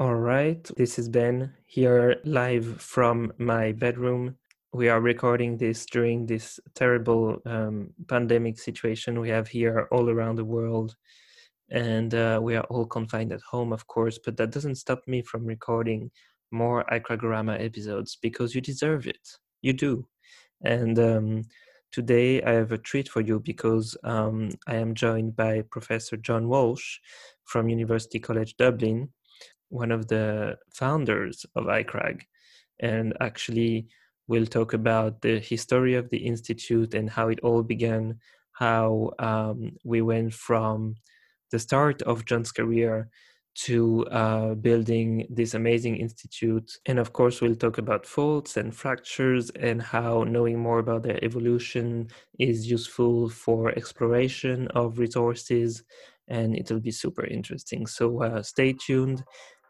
All right, this is Ben here live from my bedroom. We are recording this during this terrible um, pandemic situation we have here all around the world. And uh, we are all confined at home, of course, but that doesn't stop me from recording more Icragorama episodes because you deserve it. You do. And um, today I have a treat for you because um, I am joined by Professor John Walsh from University College Dublin, one of the founders of ICRAG. And actually, we'll talk about the history of the Institute and how it all began, how um, we went from the start of John's career to uh, building this amazing institute. And of course, we'll talk about faults and fractures and how knowing more about their evolution is useful for exploration of resources. And it'll be super interesting. So uh, stay tuned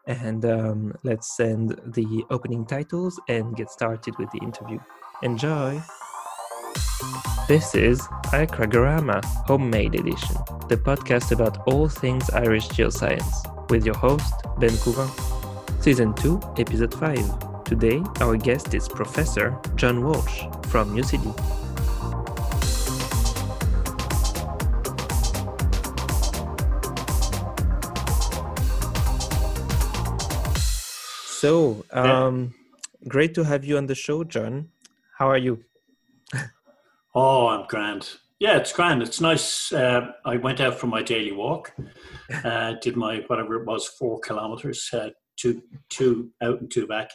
and um, let's send the opening titles and get started with the interview. Enjoy! This is Icragorama Homemade Edition, the podcast about all things Irish geoscience with your host, Ben Couvin. Season 2, Episode 5. Today, our guest is Professor John Walsh from UCD. So, um, great to have you on the show, John. How are you? oh, I'm grand. Yeah, it's grand. It's nice. Uh, I went out for my daily walk. Uh, did my whatever it was, four kilometers, uh, two two out and two back,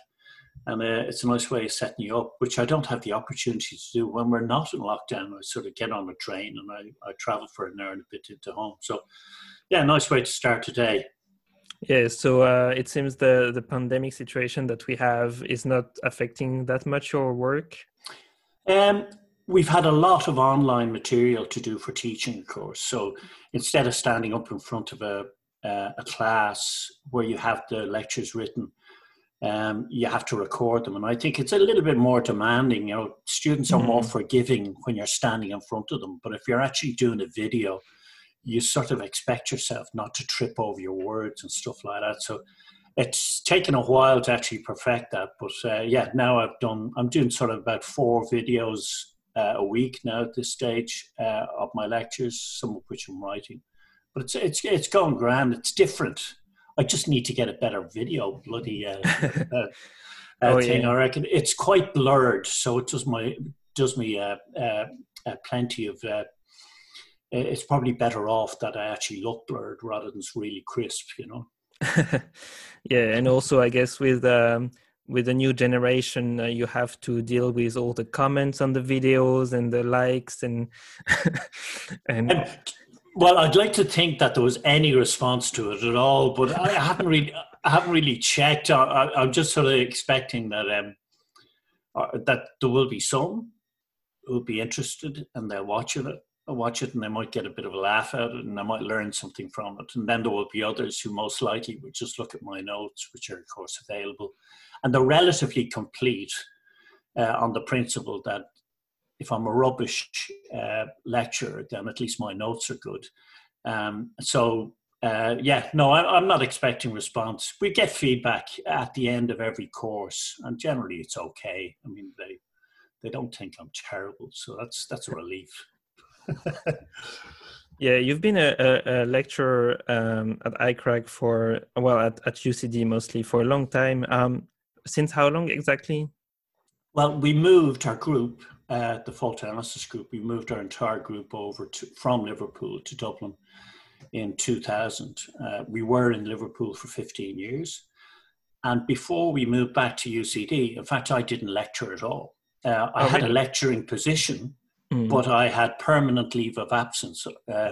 and uh, it's a nice way of setting you up, which I don't have the opportunity to do when we're not in lockdown. I sort of get on a train and I, I travel for an hour and a bit into home. So, yeah, nice way to start today. Yeah, so uh, it seems the the pandemic situation that we have is not affecting that much your work. Um, we've had a lot of online material to do for teaching, of course. So instead of standing up in front of a, uh, a class where you have the lectures written, um, you have to record them. And I think it's a little bit more demanding. You know, students are mm-hmm. more forgiving when you're standing in front of them. But if you're actually doing a video, you sort of expect yourself not to trip over your words and stuff like that. So it's taken a while to actually perfect that. But uh, yeah, now I've done, I'm doing sort of about four videos uh, a week now at this stage uh, of my lectures, some of which I'm writing. But it's it's it's going grand. It's different. I just need to get a better video bloody uh, uh, uh oh, thing. Yeah. I reckon it's quite blurred, so it does my does me uh, plenty of. It's probably better off that I actually look blurred rather than really crisp, you know. yeah, and also I guess with um, with the new generation uh, you have to deal with all the comments on the videos and the likes and and um, well i'd like to think that there was any response to it at all but i haven't really i haven't really checked I, am just sort of expecting that um uh, that there will be some who'll be interested and they'll watch it watch it and they might get a bit of a laugh at it and they might learn something from it and then there will be others who most likely would just look at my notes which are of course available and they're relatively complete uh, on the principle that if I'm a rubbish uh, lecturer, then at least my notes are good. Um, so uh, yeah, no, I, am not expecting response. We get feedback at the end of every course, and generally it's okay. I mean, they they don't think I'm terrible, so that's that's a relief. yeah, you've been a, a, a lecturer um, at ICRAG for well at, at UCD mostly for a long time. Um, since how long exactly? Well, we moved our group, uh, the fault analysis group, we moved our entire group over to, from Liverpool to Dublin in 2000. Uh, we were in Liverpool for 15 years. And before we moved back to UCD, in fact, I didn't lecture at all. Uh, I oh, had really? a lecturing position, mm. but I had permanent leave of absence. Uh,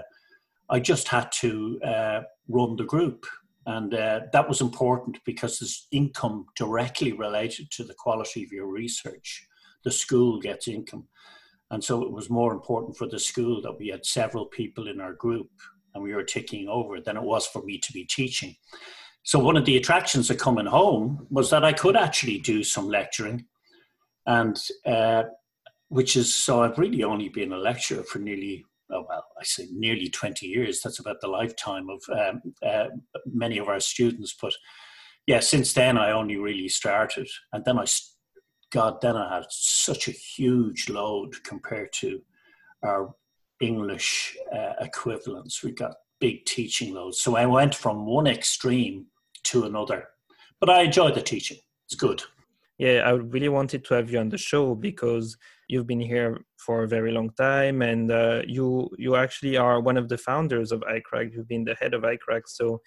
I just had to uh, run the group and uh, that was important because there's income directly related to the quality of your research. The school gets income. And so it was more important for the school that we had several people in our group and we were ticking over than it was for me to be teaching. So one of the attractions of coming home was that I could actually do some lecturing. And uh, which is, so I've really only been a lecturer for nearly oh, well, I say nearly 20 years. That's about the lifetime of um, uh, many of our students. But yeah, since then I only really started, and then I, God, then I had such a huge load compared to our English uh, equivalents. We got big teaching loads, so I went from one extreme to another. But I enjoyed the teaching; it's good. Yeah, I really wanted to have you on the show because you've been here for a very long time, and uh, you you actually are one of the founders of iCRAG. You've been the head of iCRAG, so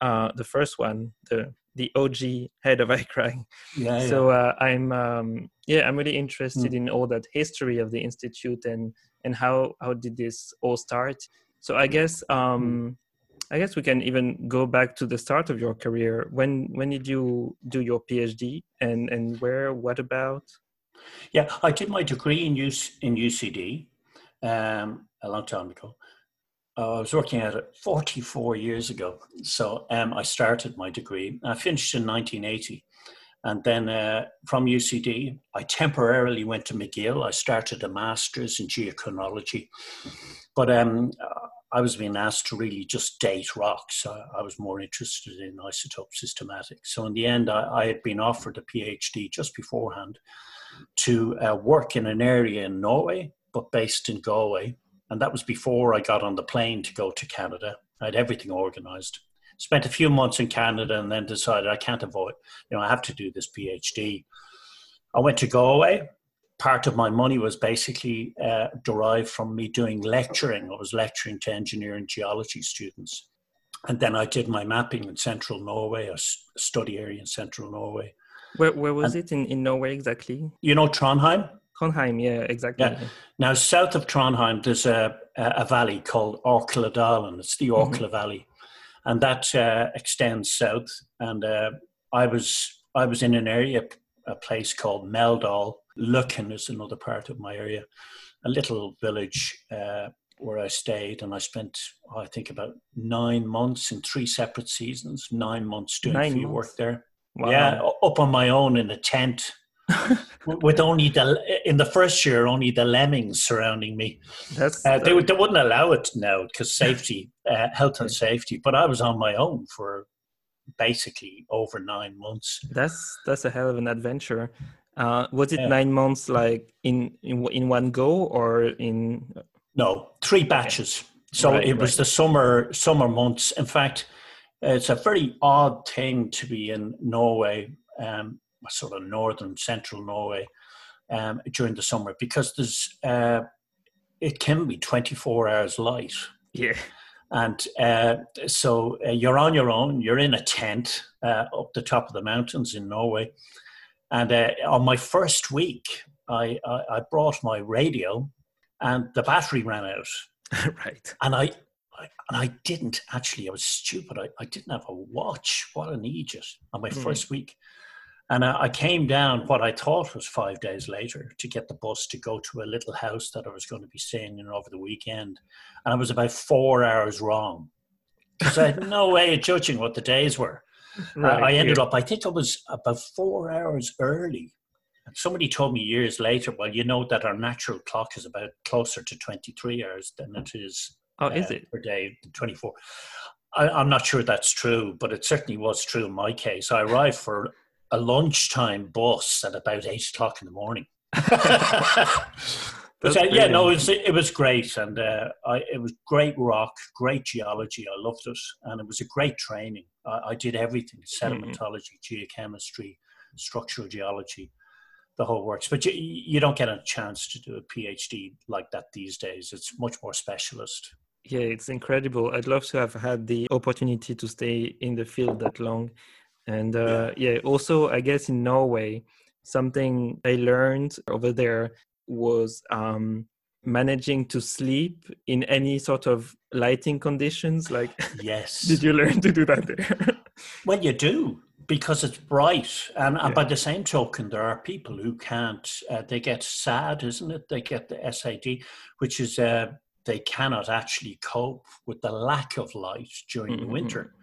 uh, the first one, the the OG head of iCRAG. Yeah, so uh, I'm um, yeah I'm really interested mm. in all that history of the institute and and how how did this all start. So I guess um, mm. I guess we can even go back to the start of your career. When when did you do your PhD and and where? What about? Yeah, I did my degree in UC, in UCD um, a long time ago. I was working at it 44 years ago. So um, I started my degree. I finished in 1980. And then uh, from UCD, I temporarily went to McGill. I started a master's in geochronology. But um, I was being asked to really just date rocks. I, I was more interested in isotope systematics. So in the end, I, I had been offered a PhD just beforehand to uh, work in an area in Norway, but based in Galway and that was before I got on the plane to go to Canada. I had everything organized. Spent a few months in Canada and then decided I can't avoid, you know, I have to do this PhD. I went to Galway. Part of my money was basically uh, derived from me doing lecturing. I was lecturing to engineering geology students. And then I did my mapping in central Norway, a study area in central Norway. Where, where was and, it in, in Norway exactly? You know Trondheim? Trondheim, yeah, exactly. Yeah. Now, south of Trondheim, there's a, a valley called Orkladalen. It's the Orkla mm-hmm. Valley, and that uh, extends south. And uh, I was I was in an area, a place called Meldal. Løkken is another part of my area, a little village uh, where I stayed, and I spent I think about nine months in three separate seasons. Nine months doing nine months. work there. Wow. Yeah, up on my own in a tent with only the in the first year only the lemmings surrounding me. That's uh, they, they wouldn't allow it now because safety, uh, health and safety. But I was on my own for basically over nine months. That's that's a hell of an adventure. Uh, was it yeah. nine months like in, in in one go or in? No, three batches. So right, it was right. the summer summer months. In fact, it's a very odd thing to be in Norway. Um, sort of northern central Norway um, during the summer because there's uh, it can be 24 hours light. Yeah. And uh, so uh, you're on your own, you're in a tent uh, up the top of the mountains in Norway. And uh, on my first week, I, I, I, brought my radio and the battery ran out. right. And I, I, and I didn't actually, I was stupid. I, I didn't have a watch. What an idiot on my mm. first week. And I, came down what I thought was five days later to get the bus to go to a little house that I was going to be staying in over the weekend. And I was about four hours wrong because I had no way of judging what the days were. Right, uh, I ended yeah. up, I think I was about four hours early. And somebody told me years later, well, you know that our natural clock is about closer to 23 hours than it is. Oh, uh, is it? Per day, 24. I, am not sure that's true, but it certainly was true in my case. I arrived for a lunchtime bus at about eight o'clock in the morning. but uh, yeah, no, it was, it was great, and uh, I, it was great rock, great geology. I loved it, and it was a great training. I, I did everything: sedimentology, mm-hmm. geochemistry, structural geology, the whole works. But you, you don't get a chance to do a PhD like that these days. It's much more specialist. Yeah, it's incredible. I'd love to have had the opportunity to stay in the field that long and uh, yeah. yeah, also I guess in Norway, something I learned over there was um, managing to sleep in any sort of lighting conditions. Like, yes, did you learn to do that there? well, you do because it's bright, and, yeah. and, by the same token, there are people who can't. Uh, they get SAD, isn't it? They get the SAD, which is uh, they cannot actually cope with the lack of light during mm-hmm. the winter.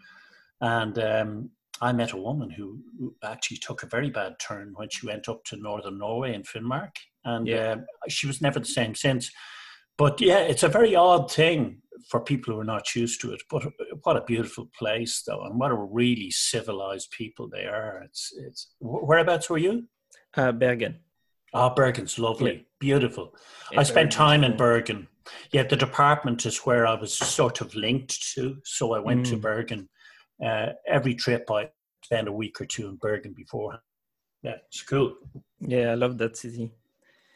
And um, I met a woman who, who, actually took a very bad turn when she went up to northern Norway in Finnmark, and yeah. uh, she was never the same since. But yeah, it's a very odd thing for people who are not used to it. But what a beautiful place, though, and what a really civilized people they are. It's it's whereabouts were you? Uh, Bergen. Oh, Bergen's lovely. Beautiful. I spent time in Bergen. Yeah, the department is where I was sort of linked to, so I went mm. to Bergen. Uh, every trip I spent a week or two in Bergen before. Yeah, it's cool. Yeah, I love that city.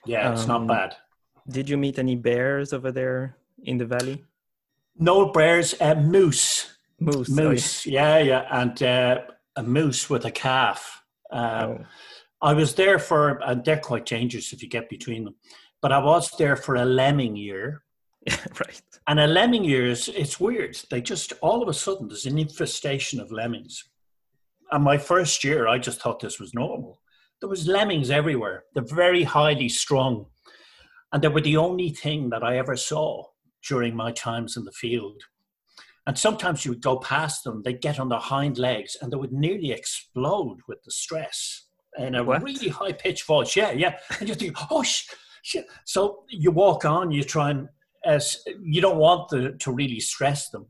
Yeah, it's um, not bad. Did you meet any bears over there in the valley? No bears, uh, moose. Moose. Moose. Yeah, yeah, and uh, a moose with a calf. Uh, oh. I was there for, and they're quite dangerous if you get between them. But I was there for a lemming year. right. And a lemming year is it's weird. They just all of a sudden there's an infestation of lemmings. And my first year, I just thought this was normal. There was lemmings everywhere. They're very highly strung, and they were the only thing that I ever saw during my times in the field. And sometimes you would go past them, they'd get on their hind legs, and they would nearly explode with the stress in a what? really high pitched voice. Yeah, yeah. And you think, oh shit. So you walk on, you try and as you don't want the, to really stress them.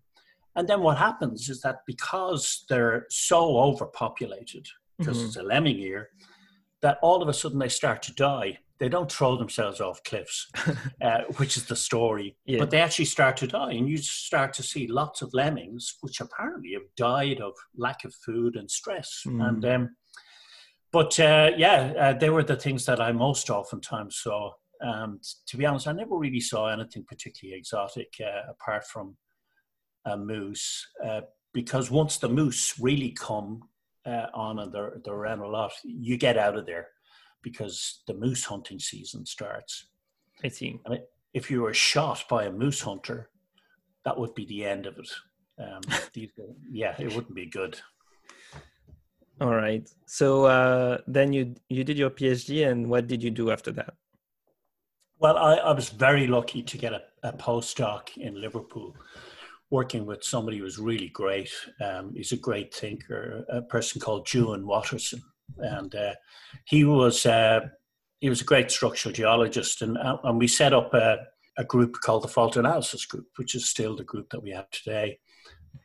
And then what happens is that because they're so overpopulated, because mm-hmm. it's a lemming year, that all of a sudden they start to die. They don't throw themselves off cliffs, uh, which is the story, yeah. but they actually start to die. And you start to see lots of lemmings, which apparently have died of lack of food and stress. Mm. And um, but uh, yeah, uh, they were the things that I most oftentimes saw. And to be honest, I never really saw anything particularly exotic uh, apart from a moose, uh, because once the moose really come uh, on and they're, they're around a lot, you get out of there because the moose hunting season starts. I see. I mean, if you were shot by a moose hunter, that would be the end of it. Um, yeah, it wouldn't be good. All right. So uh, then you you did your PhD, and what did you do after that? Well, I, I was very lucky to get a, a postdoc in Liverpool working with somebody who was really great. Um, he's a great thinker, a person called Juan Watterson, and uh, he was uh, he was a great structural geologist, and uh, and we set up a, a group called the Fault Analysis Group, which is still the group that we have today.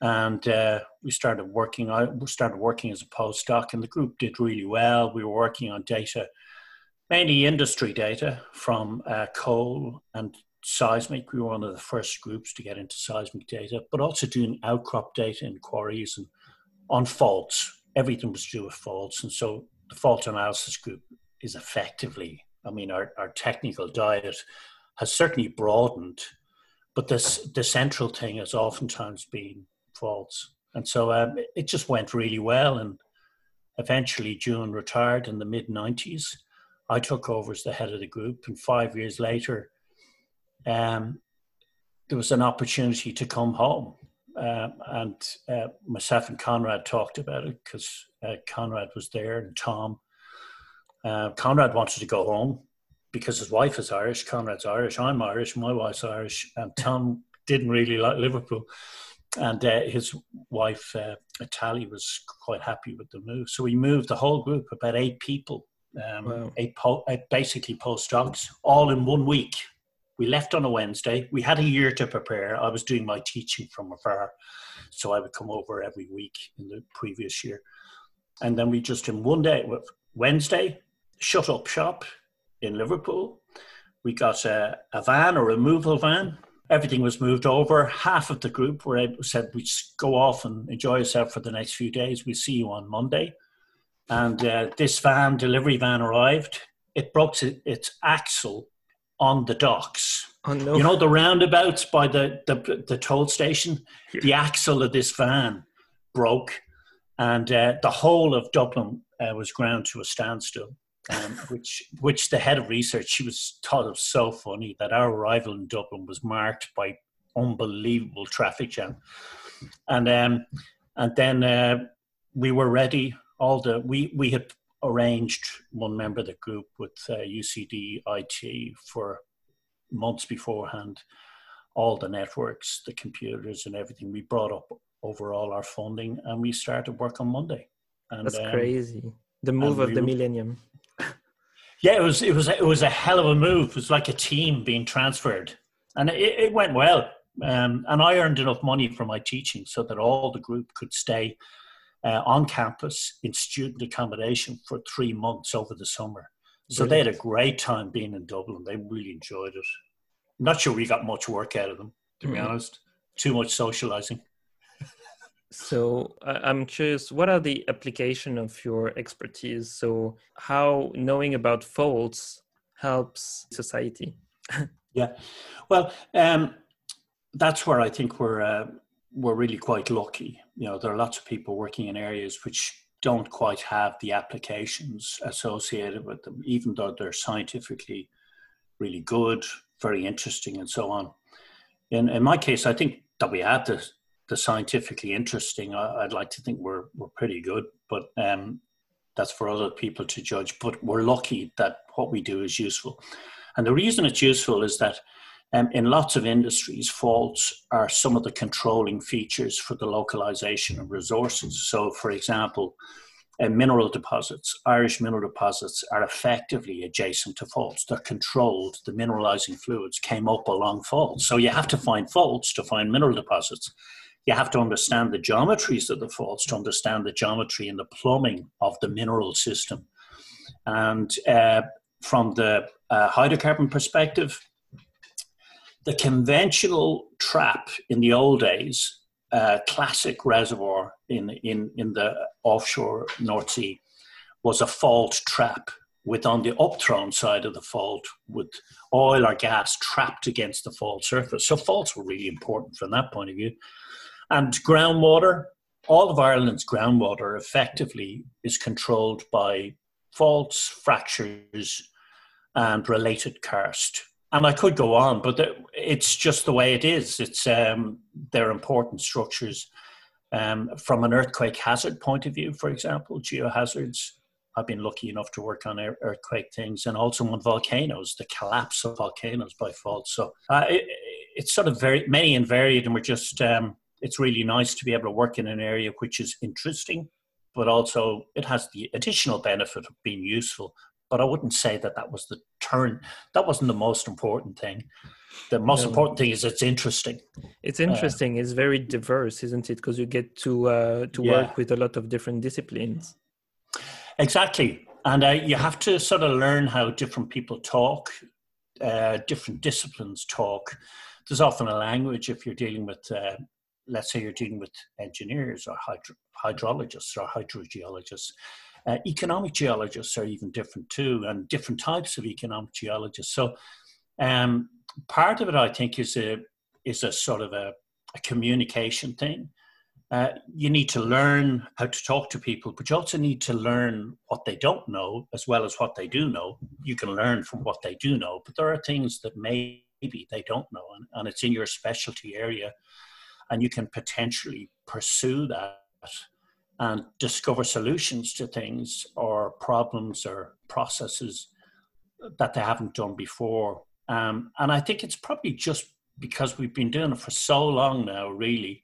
And uh, we started working. I started working as a postdoc, and the group did really well. We were working on data, mainly industry data from uh, coal and seismic. We were one of the first groups to get into seismic data, but also doing outcrop data in quarries and on faults. Everything was to do with faults. And so the fault analysis group is effectively, I mean, our, our technical diet has certainly broadened, but this the central thing has oftentimes been faults. And so um, it just went really well. And eventually, Juan retired in the mid 90s. I took over as the head of the group, and five years later, um, there was an opportunity to come home. Uh, and uh, myself and Conrad talked about it because uh, Conrad was there and Tom. Uh, Conrad wanted to go home because his wife is Irish. Conrad's Irish. I'm Irish. My wife's Irish. And Tom didn't really like Liverpool. And uh, his wife, uh, Tally, was quite happy with the move. So we moved the whole group, about eight people, um, wow. eight, po- eight basically postdocs, all in one week. We left on a Wednesday. We had a year to prepare. I was doing my teaching from afar, so I would come over every week in the previous year. And then we just in one day, Wednesday, shut up shop in Liverpool. We got a, a van, a removal van. Everything was moved over. Half of the group were able, said we go off and enjoy yourself for the next few days. We'll see you on Monday. And uh, this van, delivery van, arrived. It broke its axle on the docks. Oh, no. You know the roundabouts by the, the, the toll station. The axle of this van broke, and uh, the whole of Dublin uh, was ground to a standstill. Um, which which the head of research she was thought of so funny that our arrival in Dublin was marked by unbelievable traffic jam, and um, and then uh, we were ready. All the we we had arranged one member of the group with uh, UCD IT for months beforehand, all the networks, the computers, and everything. We brought up overall our funding, and we started work on Monday. And, That's um, crazy. The move of we, the millennium. Yeah, it was. It was. It was a hell of a move. It was like a team being transferred, and it, it went well. Um, and I earned enough money for my teaching so that all the group could stay uh, on campus in student accommodation for three months over the summer. So Brilliant. they had a great time being in Dublin. They really enjoyed it. I'm not sure we got much work out of them, to mm. be honest. Too much socializing. So I'm curious, what are the application of your expertise? So how knowing about faults helps society? yeah, well, um, that's where I think we're uh, we're really quite lucky. You know, there are lots of people working in areas which don't quite have the applications associated with them, even though they're scientifically really good, very interesting, and so on. In in my case, I think that we had the the scientifically interesting. I, would like to think we're we're pretty good, but um, that's for other people to judge. But we're lucky that what we do is useful, and the reason it's useful is that. Um, in lots of industries, faults are some of the controlling features for the localization of resources. So, for example, uh, mineral deposits, Irish mineral deposits, are effectively adjacent to faults. They're controlled. The mineralizing fluids came up along faults. So you have to find faults to find mineral deposits. You have to understand the geometries of the faults to understand the geometry and the plumbing of the mineral system. And uh, from the uh, hydrocarbon perspective, the conventional trap in the old days uh, classic reservoir in, in, in the offshore North Sea was a fault trap with on the upthrown side of the fault with oil or gas trapped against the fault surface. So faults were really important from that point of view. And groundwater, all of Ireland's groundwater effectively is controlled by faults, fractures, and related karst and I could go on, but it's just the way it is. It's um, they're important structures um, from an earthquake hazard point of view. For example, geohazards. I've been lucky enough to work on earthquake things, and also on volcanoes, the collapse of volcanoes by fault. So uh, it, it's sort of very many and varied, and we're just. Um, it's really nice to be able to work in an area which is interesting, but also it has the additional benefit of being useful but I wouldn't say that that was the turn. That wasn't the most important thing. The most important thing is it's interesting. It's interesting. Uh, it's very diverse, isn't it? Because you get to uh, to yeah. work with a lot of different disciplines. Exactly, and uh, you have to sort of learn how different people talk, uh, different disciplines talk. There's often a language if you're dealing with uh, let's say you're dealing with engineers or hydro- hydrologists or hydrogeologists, uh, economic geologists are even different too, and different types of economic geologists. So, um, part of it, I think, is a is a sort of a, a communication thing. Uh, you need to learn how to talk to people, but you also need to learn what they don't know as well as what they do know. You can learn from what they do know, but there are things that maybe they don't know, and, and it's in your specialty area, and you can potentially pursue that and discover solutions to things or problems or processes that they haven't done before. Um, and I think it's probably just because we've been doing it for so long now, really.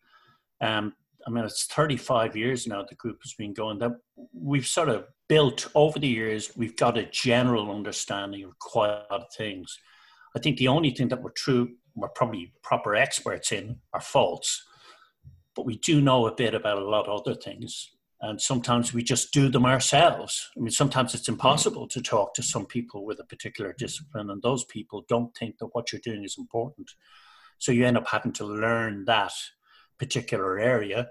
Um, I mean, it's 35 years now the group has been going that we've sort of built over the years, we've got a general understanding of quite a lot of things. I think the only thing that we're true, we're probably proper experts in are faults but we do know a bit about a lot of other things. And sometimes we just do them ourselves. I mean, sometimes it's impossible to talk to some people with a particular discipline, and those people don't think that what you're doing is important. So you end up having to learn that particular area,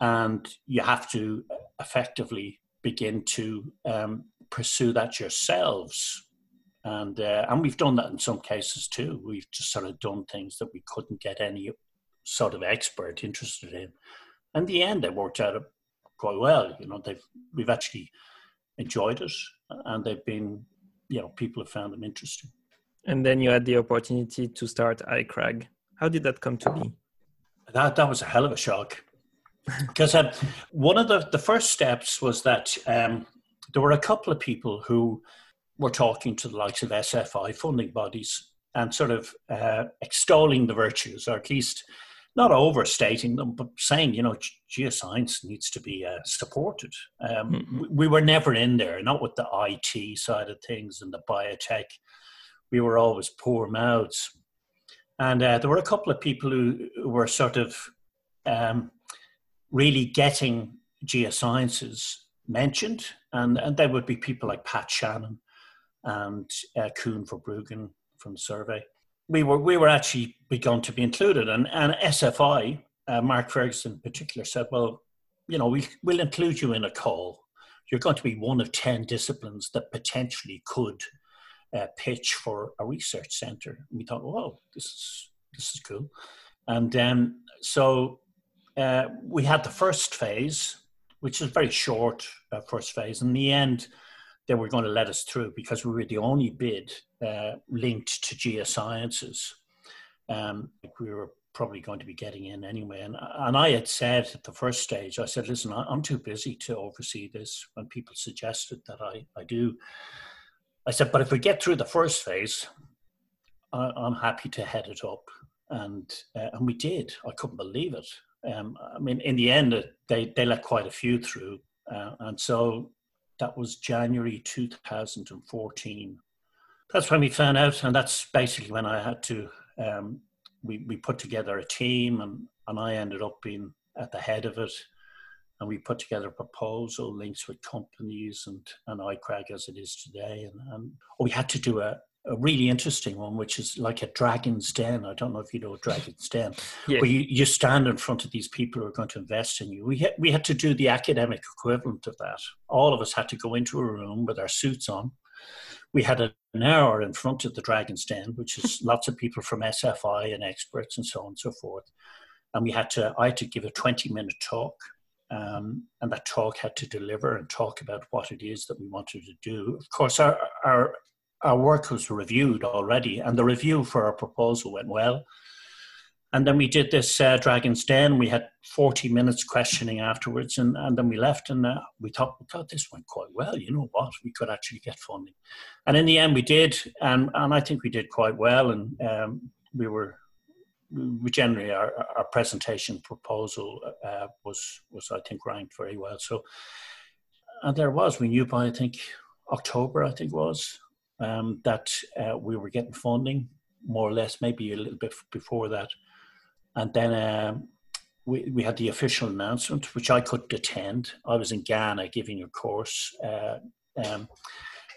and you have to effectively begin to um, pursue that yourselves. And uh, and we've done that in some cases too. We've just sort of done things that we couldn't get any sort of expert interested in. In the end, it worked out quite well. You know, they've we've actually enjoyed it, and they've been, you know, people have found them interesting. And then you had the opportunity to start iCrag. How did that come to be? That that was a hell of a shock, because um, one of the the first steps was that um, there were a couple of people who were talking to the likes of SFI funding bodies and sort of uh, extolling the virtues, or at least not overstating them, but saying, you know, geoscience needs to be uh, supported. Um, mm-hmm. we, we, were never in there, not with the IT side of things and the biotech. We were always poor mouths. And uh, there were a couple of people who, who were sort of um, really getting geosciences mentioned, and, and there would be people like Pat Shannon and uh, Koen Verbruggen from the survey. We were we were actually begun to be included, and and SFI, uh, Mark Ferguson in particular, said, well, you know, we we'll include you in a call. You're going to be one of ten disciplines that potentially could uh, pitch for a research center. And we thought, well, this is this is cool, and um, so uh, we had the first phase, which is very short uh, first phase. In the end, they were going to let us through because we were the only bid uh, linked to geosciences. Um, we were probably going to be getting in anyway. And, and I had said at the first stage, I said, listen, I'm too busy to oversee this when people suggested that I, I do. I said, but if we get through the first phase, I, am happy to head it up. And, uh, and we did. I couldn't believe it. Um, I mean, in the end, they, they let quite a few through. Uh, and so that was January 2014. That's when we found out, and that's basically when I had to. Um, we we put together a team, and and I ended up being at the head of it, and we put together a proposal, links with companies, and and ICRAG as it is today, and, and we had to do a, a really interesting one, which is like a dragon's den. I don't know if you know dragon's den, yeah. where you, you stand in front of these people who are going to invest in you. We had, we had to do the academic equivalent of that. All of us had to go into a room with our suits on. We had an hour in front of the dragon's den, which is lots of people from SFI and experts and so on and so forth. And we had to, I had to give a 20 minute talk. Um, and that talk had to deliver and talk about what it is that we wanted to do. Of course, our, our our work was reviewed already, and the review for our proposal went well. And then we did this uh, Dragon's Den. We had 40 minutes questioning afterwards, and, and then we left. And uh, we thought, thought this went quite well. You know what? We could actually get funding. And in the end, we did. And, and I think we did quite well. And um, we were, we generally, our, our presentation proposal uh, was, was, I think, ranked very well. So, and there was, we knew by, I think, October, I think was, um, that uh, we were getting funding, more or less, maybe a little bit before that. And then um, we, we had the official announcement, which I couldn't attend. I was in Ghana giving a course. Uh, um,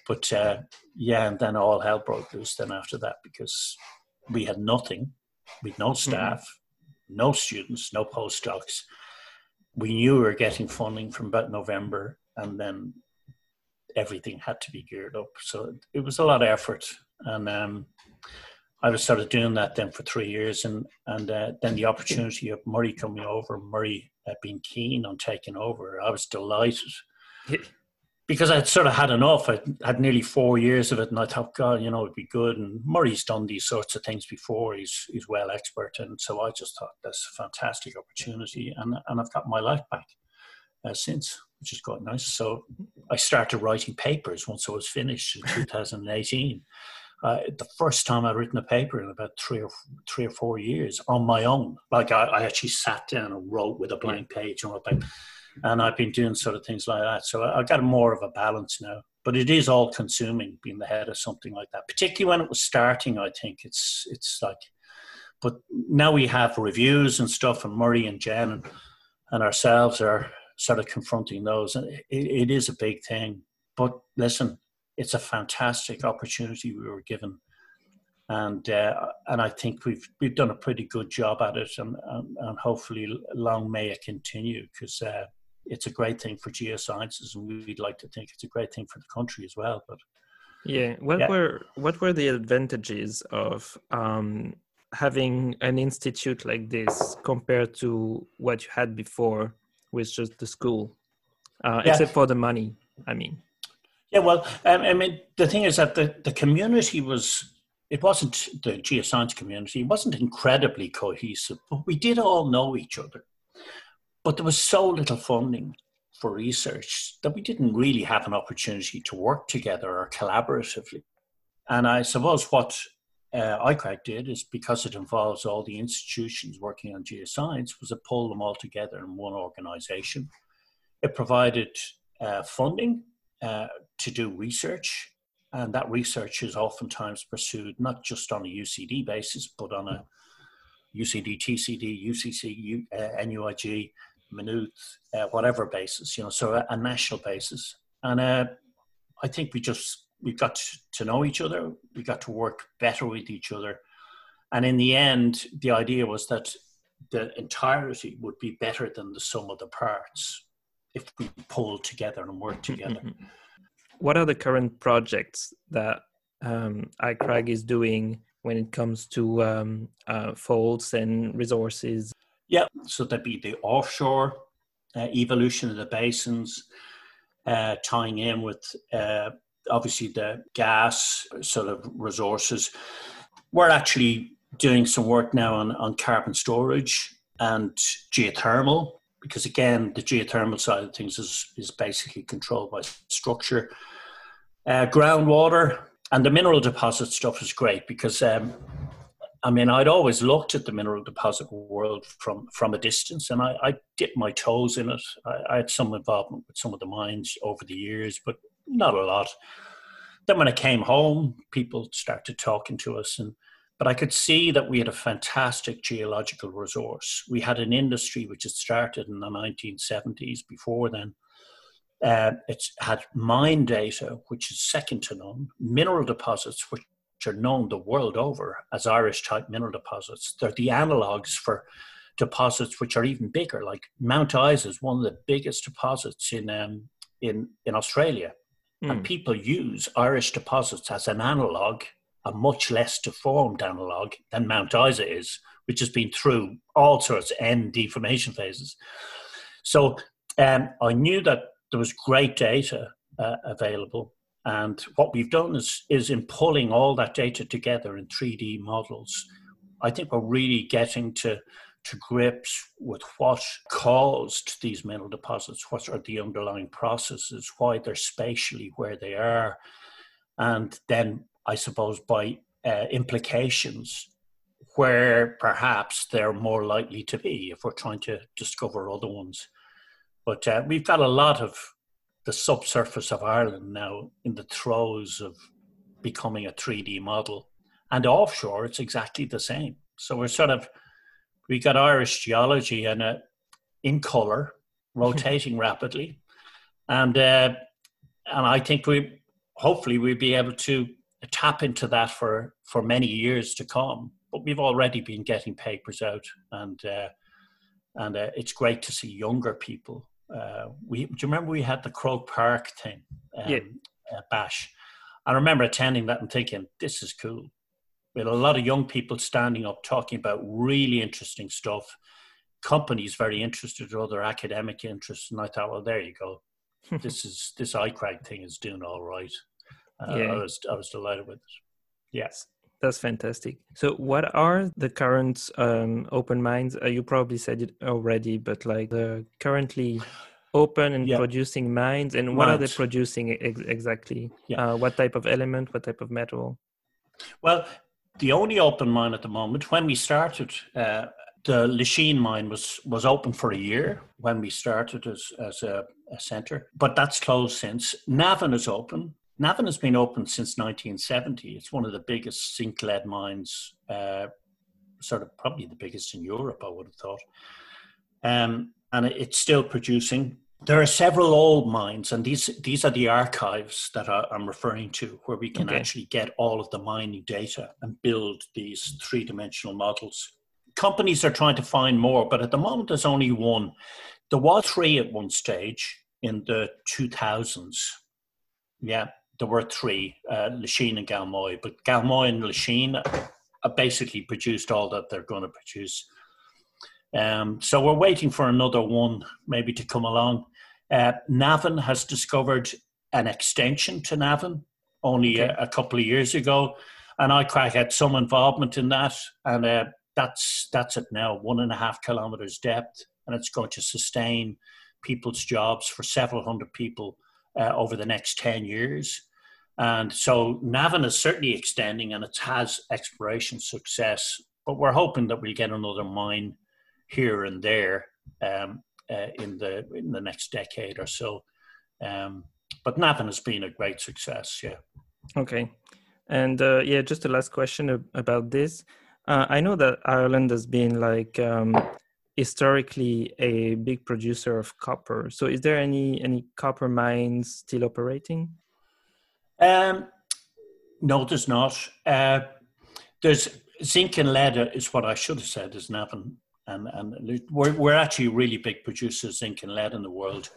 but uh, yeah, and then all hell broke loose then after that because we had nothing. We had no mm-hmm. staff, mm-hmm. no students, no postdocs. We knew we were getting funding from about November, and then everything had to be geared up. So it was a lot of effort, and um, I was sort of doing that then for three years, and and uh, then the opportunity of Murray coming over, Murray uh, being keen on taking over, I was delighted. because I'd sort of had enough. I had nearly four years of it, and I thought, God, you know, it'd be good. And Murray's done these sorts of things before. He's he's well expert, and so I just thought that's a fantastic opportunity, and and I've got my life back uh, since which is quite nice. So I started writing papers once I was finished in 2018. Uh, the first time I'd written a paper in about three or three or four years on my own. Like I, I actually sat down and wrote with a blank page on a paper, and I've been doing sort of things like that. So I, I got more of a balance now. But it is all consuming being the head of something like that, particularly when it was starting. I think it's it's like, but now we have reviews and stuff, and Murray and Jen and, and ourselves are sort of confronting those. And it, it is a big thing. But listen, it's a fantastic opportunity we were given. And uh, and I think we've we've done a pretty good job at it, and and, and hopefully long may it continue because uh, it's a great thing for geosciences, and we'd like to think it's a great thing for the country as well. But yeah, what yeah. were what were the advantages of um, having an institute like this compared to what you had before? With just the school, uh, yeah. except for the money. I mean. Yeah, well, um, I mean, the thing is that the, the community was, it wasn't the geoscience community, it wasn't incredibly cohesive, but we did all know each other. But there was so little funding for research that we didn't really have an opportunity to work together or collaboratively. And I suppose what uh, did is because it involves all the institutions working on geoscience was to pull them all together in one organization. It provided uh, funding uh, to do research And that research is oftentimes pursued not just on a UCD basis, but on a UCD, TCD, UCC, uh, NUIG, Maynooth, uh, whatever basis, you know, so a, a national basis. And uh, I think we just, we got to know each other, we got to work better with each other. And in the end, the idea was that the entirety would be better than the sum of the parts if we pull together and work together. what are the current projects that um, ICRAG is doing when it comes to um, uh, faults and resources? Yeah, so that'd be the offshore uh, evolution of the basins, uh, tying in with uh, obviously the gas sort of resources. We're actually doing some work now on, on carbon storage and geothermal because again the geothermal side of things is, is basically controlled by structure uh, groundwater and the mineral deposit stuff is great because um, I mean I'd always looked at the mineral deposit world from from a distance and I, I dipped my toes in it I, I had some involvement with some of the mines over the years but not a lot then when I came home people started talking to us and but I could see that we had a fantastic geological resource. We had an industry which had started in the 1970s. Before then, uh, it's had mine data, which is second to none, mineral deposits, which are known the world over as Irish type mineral deposits. They're the analogues for deposits which are even bigger, like Mount Isa is one of the biggest deposits in um, in in Australia, mm. and hmm. people use Irish deposits as an analogue a much less deformed analog than Mount Isa is, which has been through all sorts of end deformation phases. So um, I knew that there was great data uh, available. And what we've done is, is in pulling all that data together in 3D models, I think we're really getting to, to grips with what caused these mineral deposits, what are the underlying processes, why they're spatially where they are, and then I suppose, by uh, implications where perhaps they're more likely to be if we're trying to discover other ones. But uh, we've got a lot of the subsurface of Ireland now in the throes of becoming a 3D model. And offshore, it's exactly the same. So we're sort of, we got Irish geology and uh, in color, rotating rapidly. And, uh, and I think we, hopefully we'll be able to tap into that for for many years to come. But we've already been getting papers out, and uh, and uh, it's great to see younger people. Uh, we do you remember we had the Croke Park thing, um, yeah. Uh, bash. I remember attending that and thinking, this is cool. We had a lot of young people standing up talking about really interesting stuff. Companies very interested, or other academic interests, and I thought, well, there you go. this is this ICRAG thing is doing all right uh, yeah. I was I was delighted with it. Yes. That's fantastic. So, what are the current um, open mines? Uh, you probably said it already, but like the currently open and yeah. producing mines, and what mines. are they producing ex- exactly? Yeah. Uh, what type of element? What type of metal? Well, the only open mine at the moment, when we started, uh, the Lisheen mine was was open for a year when we started as as a, a centre, but that's closed since. Navan is open. Navan has been open since 1970. It's one of the biggest zinc lead mines, uh, sort of probably the biggest in Europe, I would have thought. Um, and it's still producing. There are several old mines, and these these are the archives that I, am referring to, where we can okay. actually get all of the mining data and build these three dimensional models. Companies are trying to find more, but at the moment there's only one. There was three at one stage in the 2000s. Yeah, there were three, uh, Lisheen and Galmoy, but Galmoy and Lisheen basically produced all that they're going to produce. Um, so we're waiting for another one maybe to come along. Uh, Navan has discovered an extension to Navan only okay. a, a, couple of years ago, and ICRAG had some involvement in that, and uh, that's that's at now one and a half kilometers depth, and it's going to sustain people's jobs for several hundred people uh, over the next 10 years. And so Navan is certainly extending and it has exploration success, but we're hoping that we'll get another mine here and there um, uh, in the in the next decade or so. Um, but Navan has been a great success, yeah. Okay. And uh, yeah, just a last question about this. Uh, I know that Ireland has been like um, historically a big producer of copper. So, is there any any copper mines still operating? Um, no, there's not. Uh, there's zinc and lead is what I should have said is Navan. And, and we're, we're actually really big producers of zinc and lead in the world.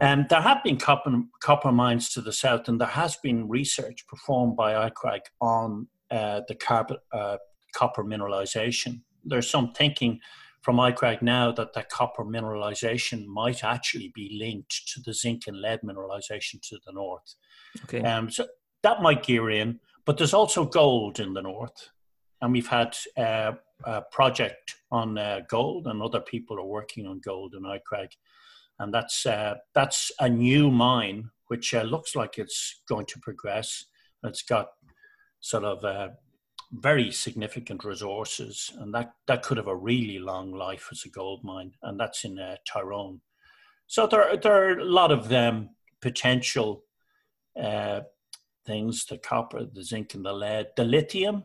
And um, there have been copper, copper mines to the south, and there has been research performed by iCRAG on uh, the carbon, uh, copper mineralization. There's some thinking from iCRAG now that the copper mineralization might actually be linked to the zinc and lead mineralization to the north. Okay. Um, so that might gear in, but there's also gold in the north and we've had uh, a project on uh, gold, and other people are working on gold in iCRAG, and that's uh, that's a new mine which uh, looks like it's going to progress. It's got sort of uh, very significant resources, and that that could have a really long life as a gold mine, and that's in uh, Tyrone. So there there are a lot of um, potential things: the copper, the zinc, and the lead, the lithium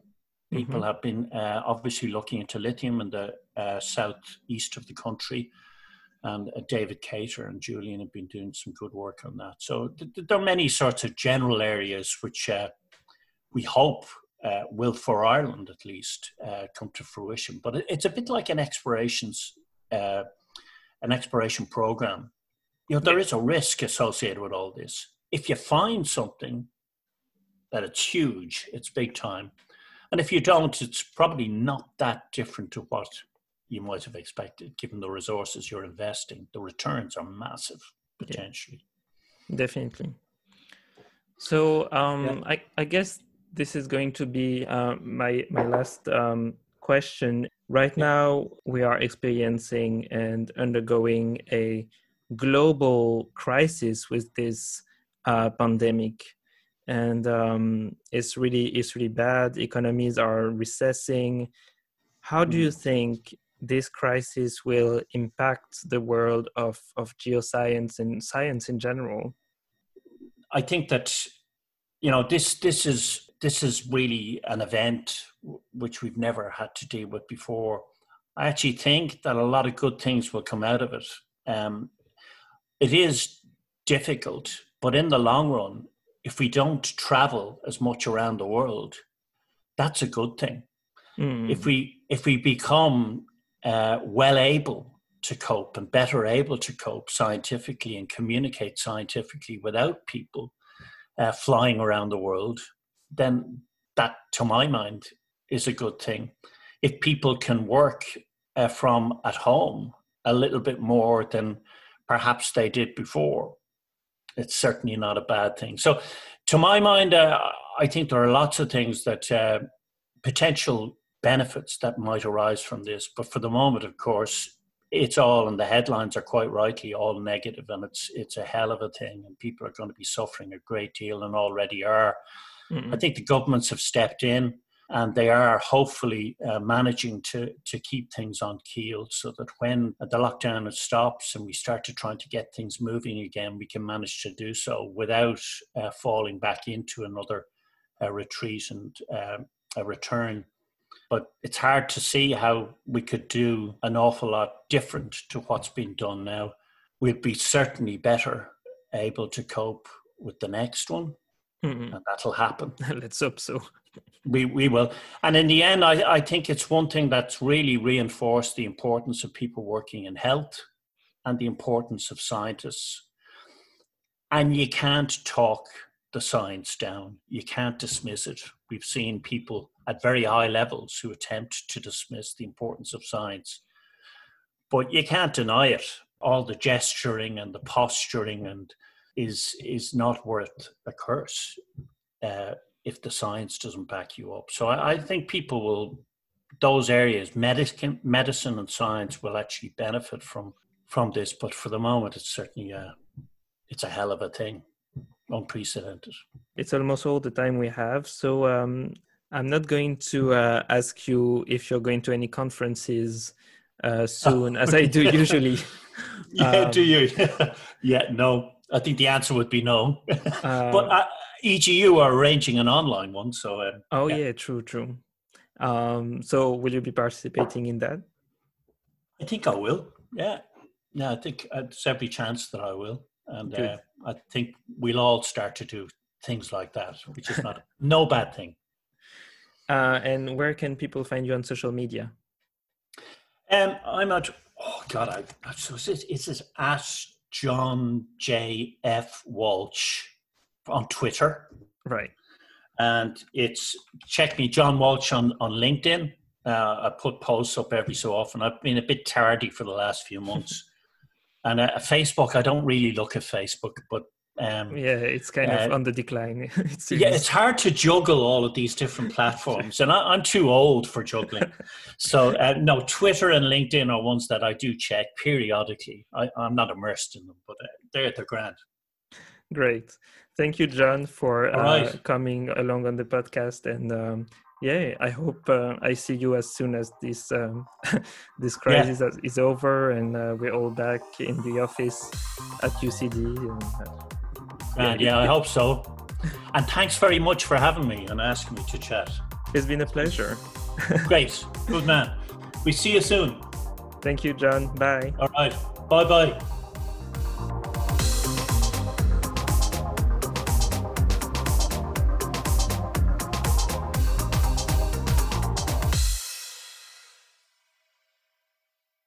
People mm-hmm. have been uh, obviously looking into lithium in the uh, southeast of the country. And uh, David Cater and Julian have been doing some good work on that. So th- there are many sorts of general areas which uh, we hope uh, will, for Ireland at least, uh, come to fruition. But it, it's a bit like an explorations, an exploration program. You know, there is a risk associated with all this. If you find something that it's huge, it's big time, and if you don't, it's probably not that different to what you might have expected, given the resources you're investing. The returns are massive potentially. Yeah, definitely. So um, yeah. I, I guess this is going to be uh, my my last um, question. Right now, we are experiencing and undergoing a global crisis with this uh, pandemic and um, it's really it's really bad. Economies are recessing. How do you mm. think this crisis will impact the world of of geoscience and science in general? I think that you know this this is this is really an event which we've never had to deal with before. I actually think that a lot of good things will come out of it. Um, it is difficult, but in the long run, if we don't travel as much around the world, that's a good thing. Mm. If we if we become uh, well able to cope and better able to cope scientifically and communicate scientifically without people uh, flying around the world, then that, to my mind, is a good thing. If people can work uh, from at home a little bit more than perhaps they did before, it's certainly not a bad thing. So, to my mind, uh, I think there are lots of things that uh, potential benefits that might arise from this. But for the moment, of course, it's all, and the headlines are quite rightly all negative, and it's it's a hell of a thing, and people are going to be suffering a great deal, and already are. Mm-hmm. I think the governments have stepped in and they are hopefully uh, managing to to keep things on keel so that when the lockdown stops and we start to try to get things moving again, we can manage to do so without uh, falling back into another uh, retreat and um, a return. But it's hard to see how we could do an awful lot different to what's been done now. We'd be certainly better able to cope with the next one, mm-hmm. and that'll happen. Let's hope so. We we will, and in the end, I I think it's one thing that's really reinforced the importance of people working in health, and the importance of scientists. And you can't talk the science down. You can't dismiss it. We've seen people at very high levels who attempt to dismiss the importance of science, but you can't deny it. All the gesturing and the posturing and is is not worth a curse. Uh, if the science doesn't back you up. So I, I think people will, those areas, medicine, medicine and science will actually benefit from from this. But for the moment, it's certainly a, it's a hell of a thing, unprecedented. It's almost all the time we have. So um, I'm not going to uh, ask you if you're going to any conferences uh, soon, as I do usually. yeah, um, do you? yeah, no. I think the answer would be no. Uh, but I, EGU are arranging an online one, so. Um, oh yeah. yeah, true, true. Um, so will you be participating in that? I think I will. Yeah, yeah. I think uh, there's every chance that I will, and uh, I think we'll all start to do things like that, which is not no bad thing. Uh, and where can people find you on social media? Um, I'm at oh god, I, so it's, it's at John J F Walsh on Twitter, right? And it's check me John Walsh on on LinkedIn. Uh, I put posts up every so often. I've been a bit tardy for the last few months. and uh, Facebook, I don't really look at Facebook, but um, yeah, it's kind of uh, on the decline. it yeah, it's hard to juggle all of these different platforms, and I, am too old for juggling. so, uh, no, Twitter and LinkedIn are ones that I do check periodically. I, am not immersed in them, but uh, they're the grand. Great, thank you, John, for uh, right. coming along on the podcast, and um, yeah, I hope uh, I see you as soon as this um, this crisis yeah. is over and uh, we're all back in the office at UCD. And, yeah, yeah, I hope so. And thanks very much for having me and asking me to chat. It's been a pleasure. Great. Good man. We see you soon. Thank you, John. Bye. All right. Bye bye.